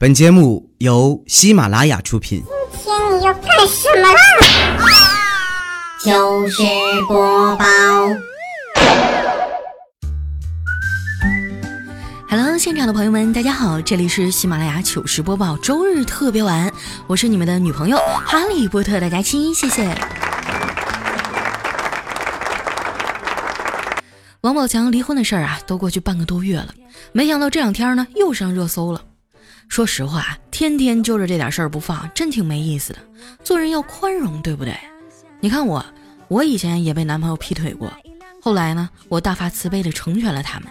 本节目由喜马拉雅出品。今天你要干什么啦？糗事播报。Hello，现场的朋友们，大家好，这里是喜马拉雅糗事播报周日特别晚，我是你们的女朋友哈利波特大家亲，谢谢。王宝强离婚的事儿啊，都过去半个多月了，没想到这两天呢又上热搜了。说实话，天天揪着这点事儿不放，真挺没意思的。做人要宽容，对不对？你看我，我以前也被男朋友劈腿过，后来呢，我大发慈悲的成全了他们。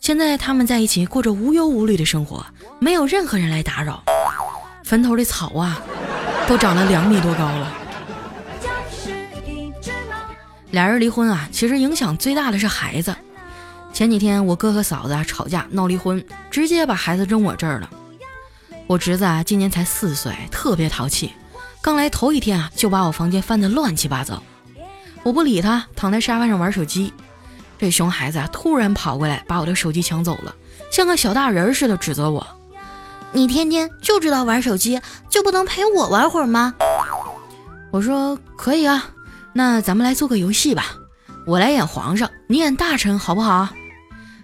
现在他们在一起过着无忧无虑的生活，没有任何人来打扰。坟头的草啊，都长了两米多高了。俩人离婚啊，其实影响最大的是孩子。前几天我哥和嫂子啊吵架闹离婚，直接把孩子扔我这儿了。我侄子啊今年才四岁，特别淘气，刚来头一天啊就把我房间翻得乱七八糟。我不理他，躺在沙发上玩手机。这熊孩子啊突然跑过来把我的手机抢走了，像个小大人似的指责我：“你天天就知道玩手机，就不能陪我玩会儿吗？”我说：“可以啊，那咱们来做个游戏吧，我来演皇上，你演大臣，好不好？”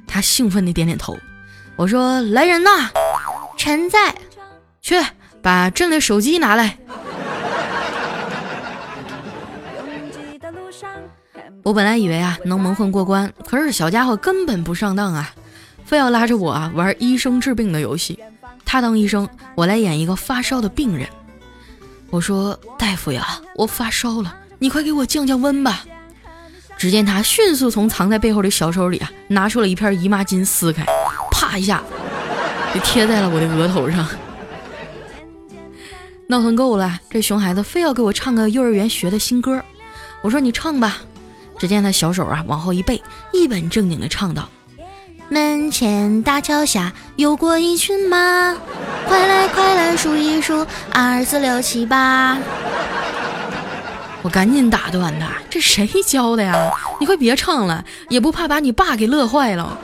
他兴奋地点点头。我说：“来人呐，臣在。”去把朕的手机拿来。我本来以为啊能蒙混过关，可是小家伙根本不上当啊，非要拉着我啊玩医生治病的游戏。他当医生，我来演一个发烧的病人。我说：“大夫呀，我发烧了，你快给我降降温吧。”只见他迅速从藏在背后的小手里啊拿出了一片姨妈巾，撕开，啪一下就贴在了我的额头上。闹腾够了，这熊孩子非要给我唱个幼儿园学的新歌。我说：“你唱吧。”只见他小手啊往后一背，一本正经地唱道：“门前大桥下游过一群马，快来快来数一数，二四六七八。”我赶紧打断他：“这谁教的呀？你快别唱了，也不怕把你爸给乐坏了。”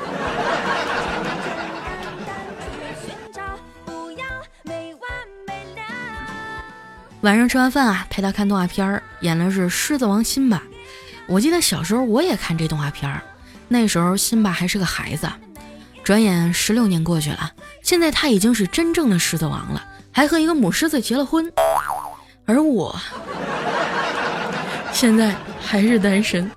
晚上吃完饭啊，陪他看动画片儿，演的是《狮子王》辛巴。我记得小时候我也看这动画片儿，那时候辛巴还是个孩子。转眼十六年过去了，现在他已经是真正的狮子王了，还和一个母狮子结了婚。而我现在还是单身。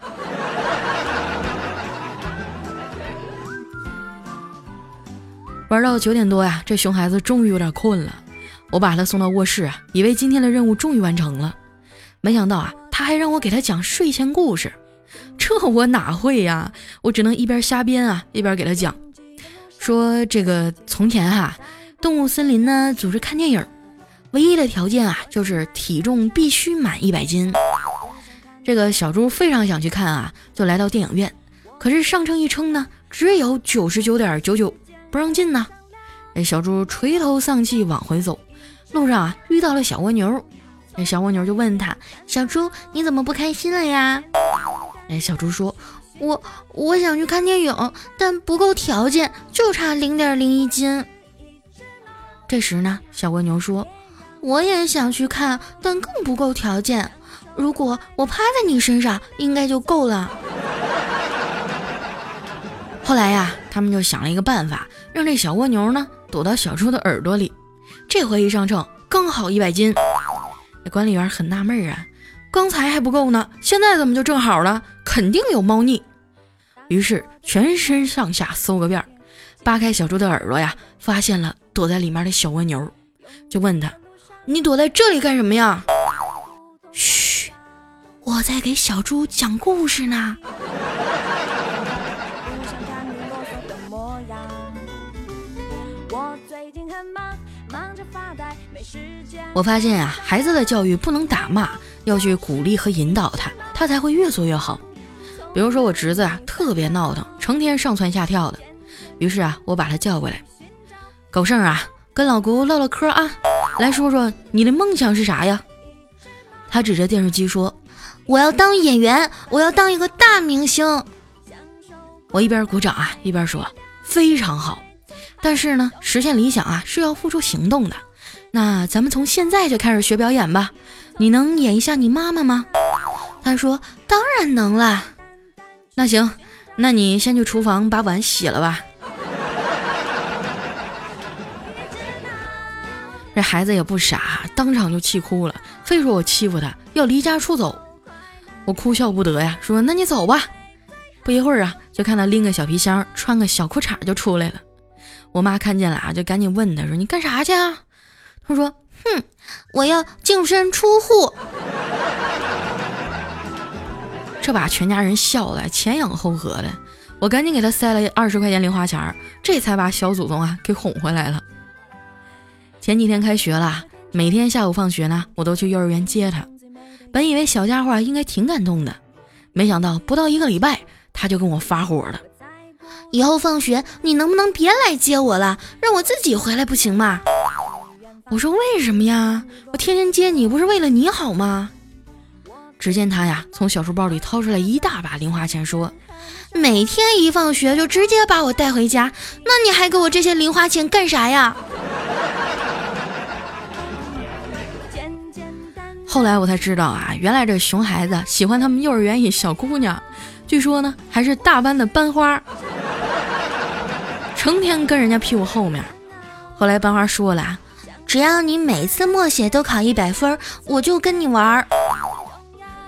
玩到九点多呀，这熊孩子终于有点困了。我把他送到卧室啊，以为今天的任务终于完成了，没想到啊，他还让我给他讲睡前故事，这我哪会呀？我只能一边瞎编啊，一边给他讲，说这个从前哈，动物森林呢组织看电影，唯一的条件啊就是体重必须满一百斤。这个小猪非常想去看啊，就来到电影院，可是上称一称呢，只有九十九点九九，不让进呢。哎，小猪垂头丧气往回走。路上啊，遇到了小蜗牛，那小蜗牛就问他：“小猪，你怎么不开心了呀？”哎，小猪说：“我我想去看电影，但不够条件，就差零点零一斤。”这时呢，小蜗牛说：“我也想去看，但更不够条件。如果我趴在你身上，应该就够了。”后来呀，他们就想了一个办法，让这小蜗牛呢躲到小猪的耳朵里。这回一上秤，刚好一百斤。这管理员很纳闷啊，刚才还不够呢，现在怎么就正好了？肯定有猫腻。于是全身上下搜个遍，扒开小猪的耳朵呀，发现了躲在里面的小蜗牛，就问他：“你躲在这里干什么呀？”嘘，我在给小猪讲故事呢。我发现啊，孩子的教育不能打骂，要去鼓励和引导他，他才会越做越好。比如说我侄子啊，特别闹腾，成天上蹿下跳的。于是啊，我把他叫过来，狗剩啊，跟老姑唠唠嗑啊，来说说你的梦想是啥呀？他指着电视机说：“我要当演员，我要当一个大明星。”我一边鼓掌啊，一边说：“非常好。”但是呢，实现理想啊是要付出行动的。那咱们从现在就开始学表演吧。你能演一下你妈妈吗？他说当然能啦。那行，那你先去厨房把碗洗了吧。这孩子也不傻，当场就气哭了，非说我欺负他，要离家出走。我哭笑不得呀，说那你走吧。不一会儿啊，就看他拎个小皮箱，穿个小裤衩就出来了。我妈看见了啊，就赶紧问他说：“你干啥去啊？”他说：“哼，我要净身出户。”这把全家人笑了，前仰后合的。我赶紧给他塞了二十块钱零花钱，这才把小祖宗啊给哄回来了。前几天开学了，每天下午放学呢，我都去幼儿园接他。本以为小家伙应该挺感动的，没想到不到一个礼拜，他就跟我发火了。以后放学你能不能别来接我了，让我自己回来不行吗？我说为什么呀？我天天接你不是为了你好吗？只见他呀从小书包里掏出来一大把零花钱，说：“每天一放学就直接把我带回家，那你还给我这些零花钱干啥呀？” 后来我才知道啊，原来这熊孩子喜欢他们幼儿园一小姑娘，据说呢还是大班的班花。成天跟人家屁股后面，后来班花说了，只要你每次默写都考一百分，我就跟你玩。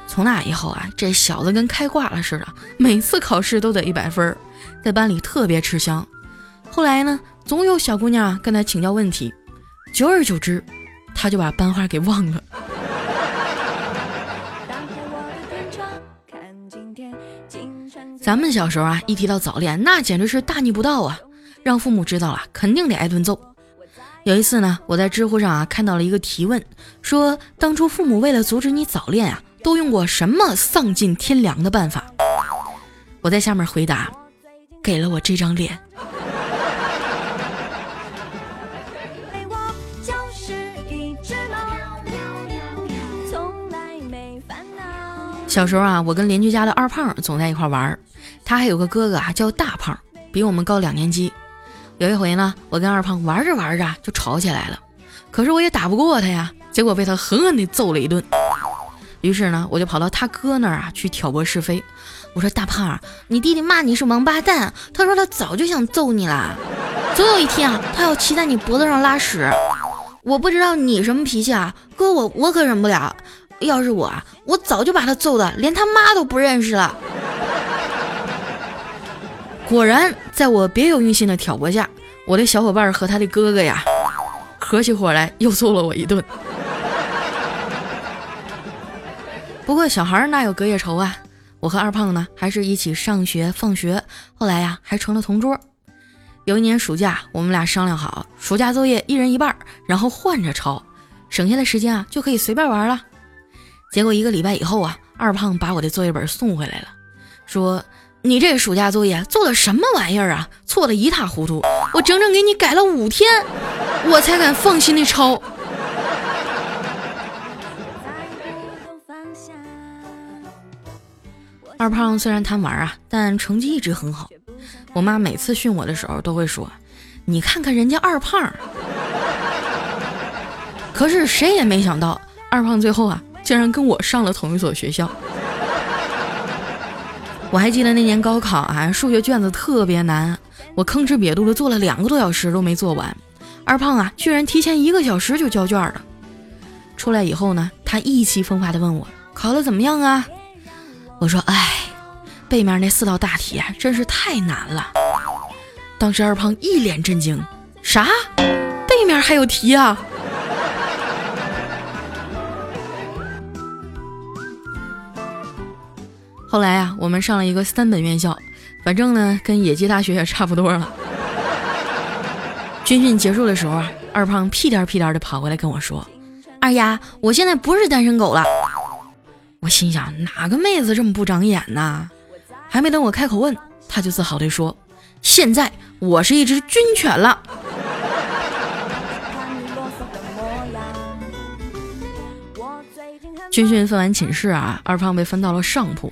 从那以后啊，这小子跟开挂了似的，每次考试都得一百分，在班里特别吃香。后来呢，总有小姑娘跟他请教问题，久而久之，他就把班花给忘了。咱们小时候啊，一提到早恋，那简直是大逆不道啊！让父母知道了，肯定得挨顿揍。有一次呢，我在知乎上啊看到了一个提问，说当初父母为了阻止你早恋啊，都用过什么丧尽天良的办法？我在下面回答，给了我这张脸。小时候啊，我跟邻居家的二胖总在一块玩，他还有个哥哥啊，叫大胖，比我们高两年级。有一回呢，我跟二胖玩着玩着就吵起来了，可是我也打不过他呀，结果被他狠狠地揍了一顿。于是呢，我就跑到他哥那儿啊去挑拨是非。我说：“大胖，你弟弟骂你是王八蛋，他说他早就想揍你了，总有一天啊，他要骑在你脖子上拉屎。我不知道你什么脾气啊，哥我我可忍不了。要是我啊，我早就把他揍的连他妈都不认识了。”果然，在我别有用心的挑拨下，我的小伙伴和他的哥哥呀，合起伙来又揍了我一顿。不过小孩哪有隔夜仇啊？我和二胖呢，还是一起上学放学，后来呀，还成了同桌。有一年暑假，我们俩商量好，暑假作业一人一半，然后换着抄，省下的时间啊，就可以随便玩了。结果一个礼拜以后啊，二胖把我的作业本送回来了，说。你这暑假作业做的什么玩意儿啊？错的一塌糊涂！我整整给你改了五天，我才敢放心的抄。二胖虽然贪玩啊，但成绩一直很好。我妈每次训我的时候都会说：“你看看人家二胖。”可是谁也没想到，二胖最后啊，竟然跟我上了同一所学校。我还记得那年高考啊，数学卷子特别难，我吭哧瘪肚的做了两个多小时都没做完。二胖啊，居然提前一个小时就交卷了。出来以后呢，他意气风发的问我考的怎么样啊？我说：“哎，背面那四道大题啊，真是太难了。”当时二胖一脸震惊：“啥？背面还有题啊？”后来啊，我们上了一个三本院校，反正呢，跟野鸡大学也差不多了。军训结束的时候啊，二胖屁颠屁颠的跑过来跟我说：“二丫，我现在不是单身狗了。”我心想，哪个妹子这么不长眼呢？还没等我开口问，他就自豪的说：“现在我是一只军犬了。”军训分完寝室啊，二胖被分到了上铺。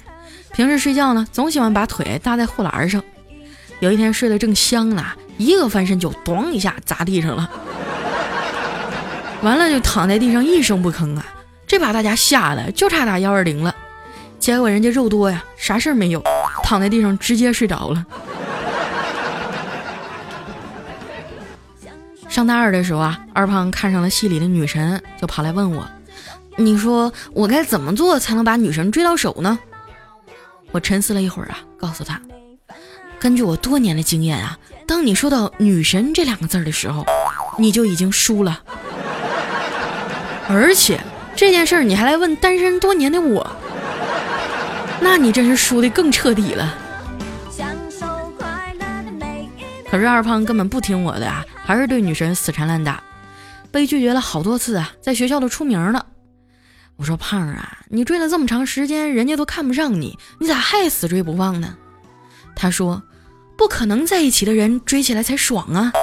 平时睡觉呢，总喜欢把腿搭在护栏上。有一天睡得正香呢，一个翻身就咣一下砸地上了，完了就躺在地上一声不吭啊！这把大家吓得就差打幺二零了。结果人家肉多呀，啥事儿没有，躺在地上直接睡着了。上大二的时候啊，二胖看上了戏里的女神，就跑来问我：“你说我该怎么做才能把女神追到手呢？”我沉思了一会儿啊，告诉他：“根据我多年的经验啊，当你说到女神这两个字的时候，你就已经输了。而且这件事儿你还来问单身多年的我，那你真是输的更彻底了。”可是二胖根本不听我的啊，还是对女神死缠烂打，被拒绝了好多次啊，在学校都出名了。我说胖啊，你追了这么长时间，人家都看不上你，你咋还死追不放呢？他说，不可能在一起的人追起来才爽啊，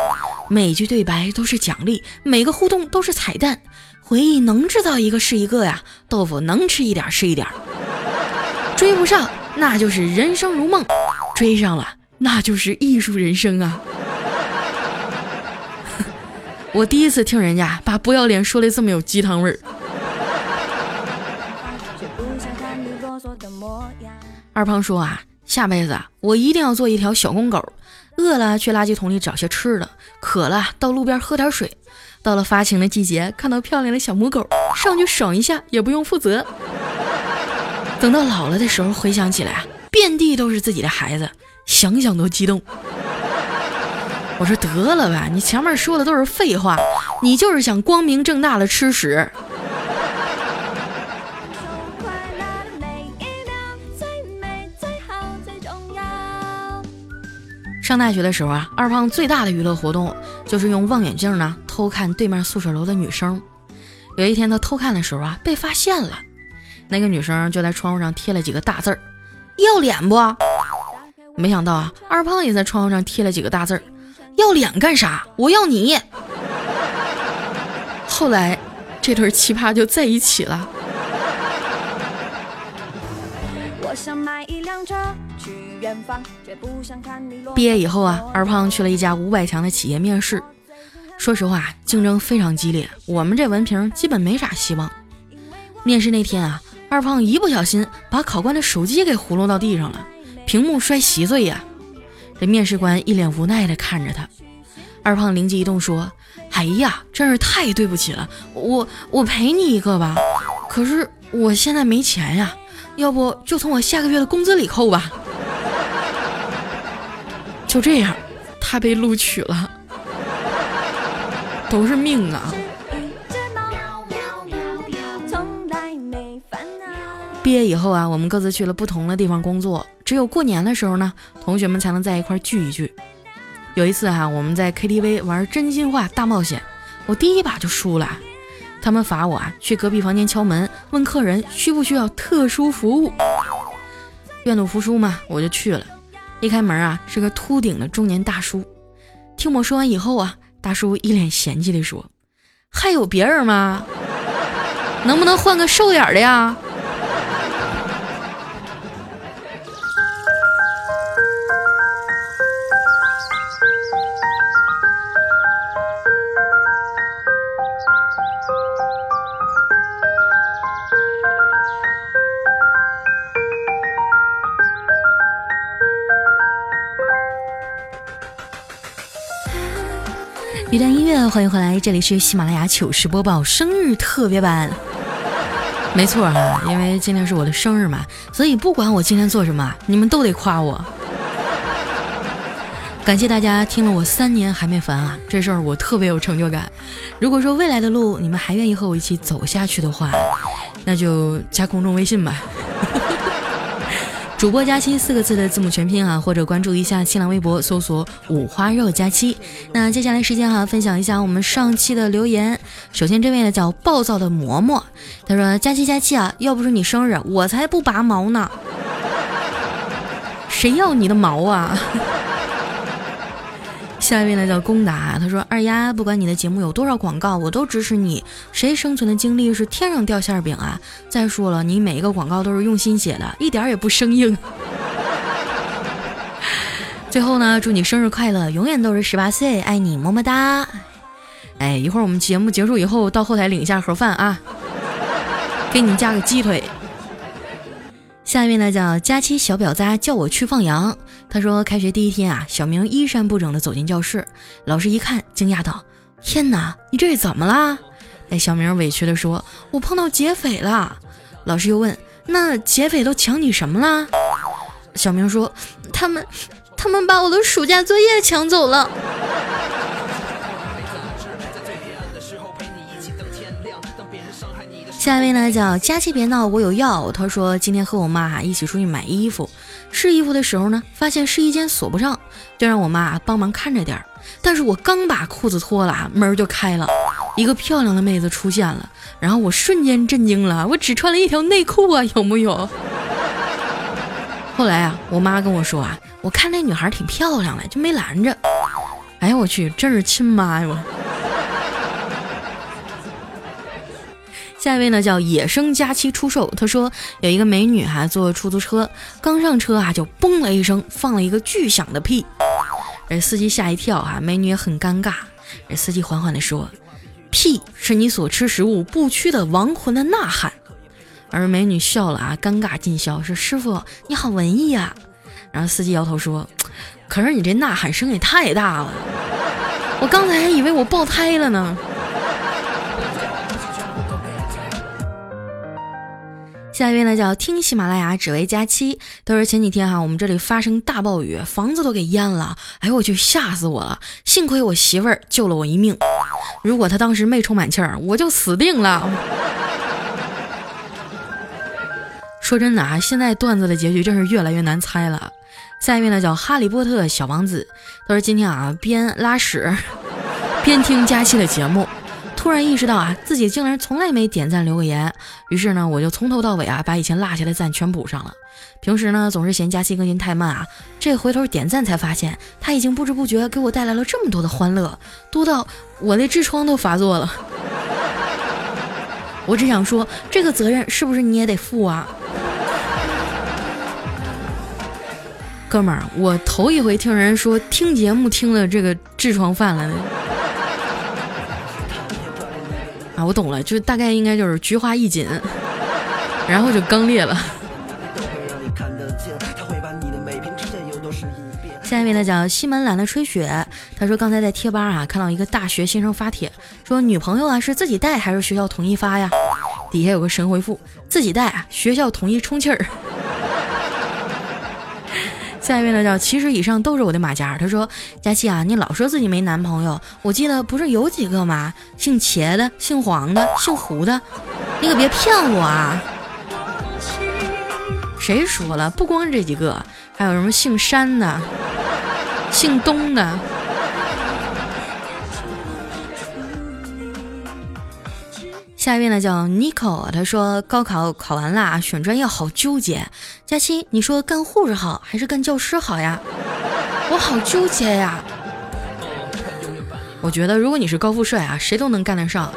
每句对白都是奖励，每个互动都是彩蛋，回忆能制造一个是一个呀，豆腐能吃一点是一点，追不上那就是人生如梦，追上了。那就是艺术人生啊！我第一次听人家把不要脸说的这么有鸡汤味儿。二胖说啊，下辈子，我一定要做一条小公狗，饿了去垃圾桶里找些吃的，渴了到路边喝点水，到了发情的季节，看到漂亮的小母狗，上去爽一下也不用负责。等到老了的时候，回想起来，遍地都是自己的孩子。想想都激动。我说得了吧，你前面说的都是废话，你就是想光明正大的吃屎。上大学的时候啊，二胖最大的娱乐活动就是用望远镜呢偷看对面宿舍楼的女生。有一天他偷看的时候啊，被发现了，那个女生就在窗户上贴了几个大字儿：“要脸不？”没想到啊，二胖也在窗户上贴了几个大字儿：“要脸干啥？我要你。”后来，这对奇葩就在一起了。毕业以后啊，二胖去了一家五百强的企业面试。说实话，竞争非常激烈，我们这文凭基本没啥希望。面试那天啊，二胖一不小心把考官的手机给糊弄到地上了。屏幕摔稀碎呀！这面试官一脸无奈地看着他，二胖灵机一动说：“哎呀，真是太对不起了，我我赔你一个吧。可是我现在没钱呀，要不就从我下个月的工资里扣吧。”就这样，他被录取了，都是命啊！毕业以后啊，我们各自去了不同的地方工作。只有过年的时候呢，同学们才能在一块聚一聚。有一次哈，我们在 KTV 玩真心话大冒险，我第一把就输了。他们罚我啊，去隔壁房间敲门，问客人需不需要特殊服务。愿赌服输嘛，我就去了。一开门啊，是个秃顶的中年大叔。听我说完以后啊，大叔一脸嫌弃地说：“还有别人吗？能不能换个瘦点的呀？”一段音乐，欢迎回来，这里是喜马拉雅糗事播报生日特别版。没错哈，因为今天是我的生日嘛，所以不管我今天做什么，你们都得夸我。感谢大家听了我三年还没烦啊，这事儿我特别有成就感。如果说未来的路你们还愿意和我一起走下去的话，那就加公众微信吧。主播加七四个字的字母全拼啊，或者关注一下新浪微博，搜索五花肉加七。那接下来时间哈，分享一下我们上期的留言。首先这位呢叫暴躁的嬷嬷，他说：佳期佳期啊，要不是你生日，我才不拔毛呢。谁要你的毛啊？下一位呢叫龚达，他说二丫，不管你的节目有多少广告，我都支持你。谁生存的经历是天上掉馅饼啊？再说了，你每一个广告都是用心写的，一点也不生硬。最后呢，祝你生日快乐，永远都是十八岁，爱你么么哒。哎，一会儿我们节目结束以后，到后台领一下盒饭啊，给你加个鸡腿。下一位呢叫佳期小婊子，叫我去放羊。他说开学第一天啊，小明衣衫不整的走进教室，老师一看，惊讶道：“天哪，你这是怎么啦？”哎，小明委屈的说：“我碰到劫匪了。”老师又问：“那劫匪都抢你什么啦？”小明说：“他们，他们把我的暑假作业抢走了。”下一位呢叫佳琪别闹，我有药。他说今天和我妈一起出去买衣服，试衣服的时候呢，发现试衣间锁不上，就让我妈帮忙看着点儿。但是我刚把裤子脱了，门就开了，一个漂亮的妹子出现了，然后我瞬间震惊了，我只穿了一条内裤啊，有木有？后来啊，我妈跟我说啊，我看那女孩挺漂亮的，就没拦着。哎呀，我去，真是亲妈呀！下一位呢叫野生佳期出售，他说有一个美女哈坐出租车，刚上车啊就嘣了一声放了一个巨响的屁，这司机吓一跳哈，美女也很尴尬。这司机缓缓地说：“屁是你所吃食物不屈的亡魂的呐喊。”而美女笑了啊，尴尬尽消，说：“师傅你好文艺呀。”然后司机摇头说：“可是你这呐喊声也太大了，我刚才还以为我爆胎了呢。”下一位呢叫听喜马拉雅只为佳期，他说前几天哈，我们这里发生大暴雨，房子都给淹了，哎呦我去吓死我了，幸亏我媳妇儿救了我一命，如果她当时没充满气儿，我就死定了。说真的啊，现在段子的结局真是越来越难猜了。下一位呢叫哈利波特小王子，他说今天啊边拉屎边听佳期的节目。突然意识到啊，自己竟然从来没点赞留个言，于是呢，我就从头到尾啊，把以前落下的赞全补上了。平时呢，总是嫌佳期更新太慢啊，这回头点赞才发现，他已经不知不觉给我带来了这么多的欢乐，多到我的痔疮都发作了。我只想说，这个责任是不是你也得负啊？哥们儿，我头一回听人说听节目听了这个痔疮犯了。啊，我懂了，就大概应该就是菊花一紧，然后就刚裂了。下一位呢叫西门懒得吹雪，他说刚才在贴吧啊看到一个大学新生发帖，说女朋友啊是自己带还是学校统一发呀？底下有个神回复，自己带啊，学校统一充气儿。下一位呢叫其实以上都是我的马甲。他说：“佳琪啊，你老说自己没男朋友，我记得不是有几个吗？姓茄的、姓黄的、姓胡的，你可别骗我啊！谁说了？不光这几个，还有什么姓山的、姓东的。”下一位呢叫 Nico，他说高考考完了，选专业好纠结。佳期，你说干护士好还是干教师好呀？我好纠结呀。我觉得如果你是高富帅啊，谁都能干得上。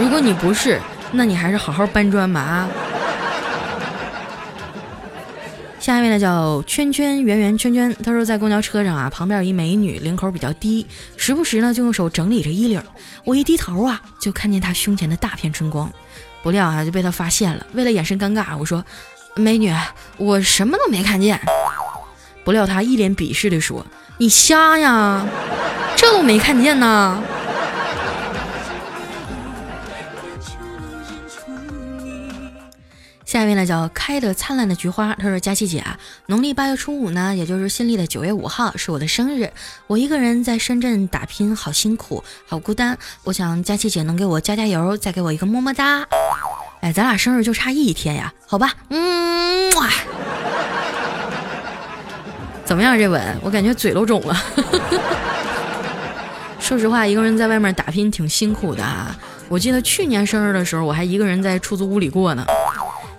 如果你不是，那你还是好好搬砖吧啊。下一位呢叫圈圈圆圆圈圈，他说在公交车上啊，旁边有一美女，领口比较低，时不时呢就用手整理着衣领。我一低头啊，就看见她胸前的大片春光，不料啊就被她发现了。为了掩饰尴尬，我说：“美女，我什么都没看见。”不料她一脸鄙视地说：“你瞎呀，这都没看见呢。”下一位呢叫开的灿烂的菊花，他说佳琪姐啊，农历八月初五呢，也就是新历的九月五号是我的生日，我一个人在深圳打拼，好辛苦，好孤单，我想佳琪姐能给我加加油，再给我一个么么哒。哎，咱俩生日就差一天呀，好吧，嗯，哇 怎么样这吻？我感觉嘴都肿了。说实话，一个人在外面打拼挺辛苦的啊。我记得去年生日的时候，我还一个人在出租屋里过呢。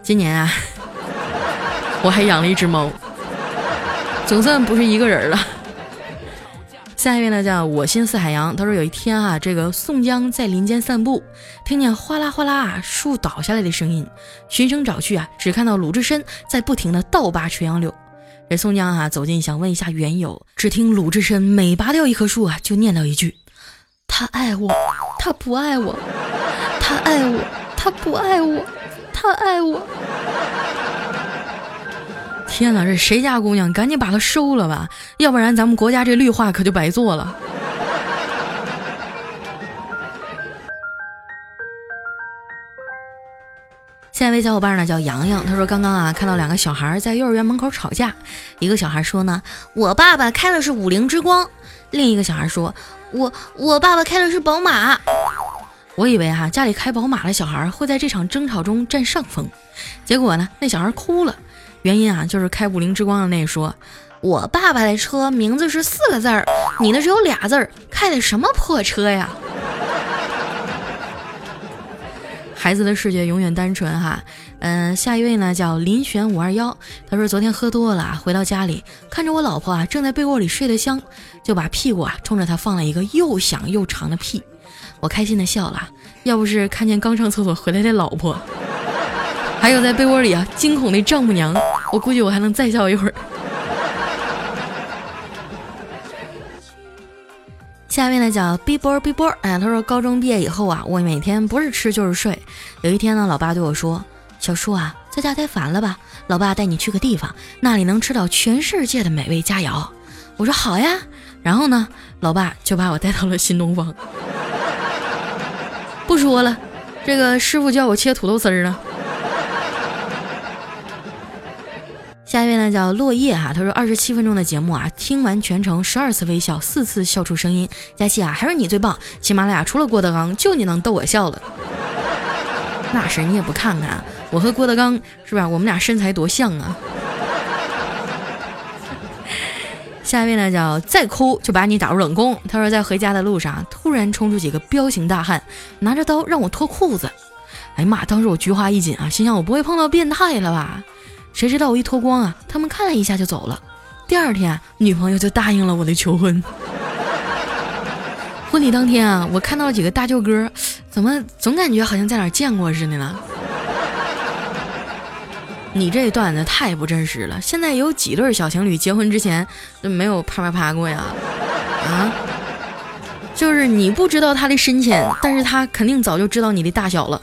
今年啊，我还养了一只猫，总算不是一个人了。下一位呢，叫我心似海洋。他说有一天啊，这个宋江在林间散步，听见哗啦哗啦树倒下来的声音，循声找去啊，只看到鲁智深在不停的倒拔垂杨柳。这宋江啊走近想问一下缘由，只听鲁智深每拔掉一棵树啊，就念叨一句：“他爱我，他不爱我，他爱我，他不爱我，他爱我。”天哪，这谁家姑娘？赶紧把他收了吧，要不然咱们国家这绿化可就白做了。下一位小伙伴呢叫洋洋，他说刚刚啊看到两个小孩在幼儿园门口吵架，一个小孩说呢，我爸爸开的是五菱之光，另一个小孩说，我我爸爸开的是宝马。我以为哈家里开宝马的小孩会在这场争吵中占上风，结果呢那小孩哭了，原因啊就是开五菱之光的那说，我爸爸的车名字是四个字儿，你的只有俩字儿，开的什么破车呀？孩子的世界永远单纯哈，嗯，下一位呢叫林玄五二幺，他说昨天喝多了，回到家里看着我老婆啊正在被窝里睡得香，就把屁股啊冲着她放了一个又响又长的屁，我开心的笑了，要不是看见刚上厕所回来的老婆，还有在被窝里啊惊恐的丈母娘，我估计我还能再笑一会儿。下面呢叫 B 波 B 波，哎，他说高中毕业以后啊，我每天不是吃就是睡。有一天呢，老爸对我说：“小叔啊，在家太烦了吧？老爸带你去个地方，那里能吃到全世界的美味佳肴。”我说好呀。然后呢，老爸就把我带到了新东方。不说了，这个师傅叫我切土豆丝儿呢。下一位呢叫落叶哈，他说二十七分钟的节目啊，听完全程十二次微笑，四次笑出声音。佳期啊，还是你最棒！喜马拉雅除了郭德纲，就你能逗我笑了。那是你也不看看，我和郭德纲是吧？我们俩身材多像啊！下一位呢叫再哭就把你打入冷宫。他说在回家的路上，突然冲出几个彪形大汉，拿着刀让我脱裤子。哎呀妈！当时我菊花一紧啊，心想我不会碰到变态了吧？谁知道我一脱光啊，他们看了一下就走了。第二天，女朋友就答应了我的求婚。婚礼当天啊，我看到了几个大舅哥，怎么总感觉好像在哪见过似的呢？你这段子太不真实了。现在有几对小情侣结婚之前没有啪啪啪过呀？啊？就是你不知道他的深浅，但是他肯定早就知道你的大小了。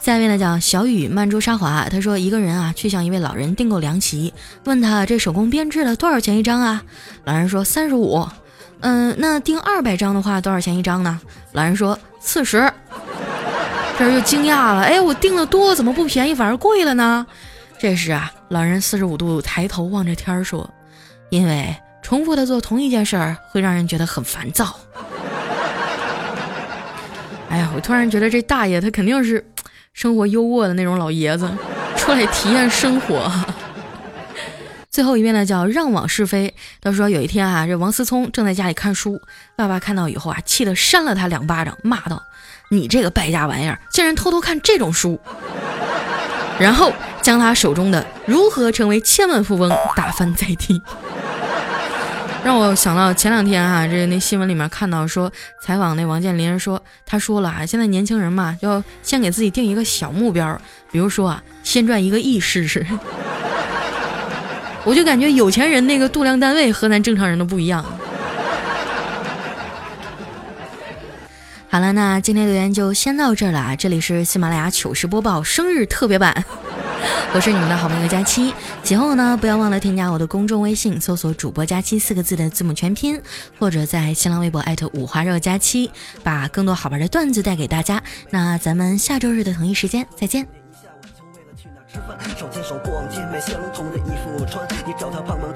下面呢叫小雨曼珠沙华，他说一个人啊去向一位老人订购凉席，问他这手工编制的多少钱一张啊？老人说三十五。嗯，那订二百张的话多少钱一张呢？老人说四十。这人就惊讶了，哎，我订的多，怎么不便宜反而贵了呢？这时啊，老人四十五度抬头望着天儿说，因为重复的做同一件事儿会让人觉得很烦躁。哎呀，我突然觉得这大爷他肯定是。生活优渥的那种老爷子，出来体验生活。最后一遍呢，叫让往是非。他说有一天啊，这王思聪正在家里看书，爸爸看到以后啊，气得扇了他两巴掌，骂道：“你这个败家玩意儿，竟然偷偷看这种书！”然后将他手中的《如何成为千万富翁》打翻在地。让我想到前两天哈，这那新闻里面看到说采访那王健林说，他说了啊，现在年轻人嘛，要先给自己定一个小目标，比如说啊，先赚一个亿试试。我就感觉有钱人那个度量单位和咱正常人都不一样。好了，那今天留言就先到这儿了啊，这里是喜马拉雅糗事播报生日特别版。我是你们的好朋友佳期，节后呢不要忘了添加我的公众微信，搜索“主播佳期”四个字的字母全拼，或者在新浪微博艾特五花肉佳期，把更多好玩的段子带给大家。那咱们下周日的同一时间再见。手牵逛街，买相同的衣服穿，你找他帮忙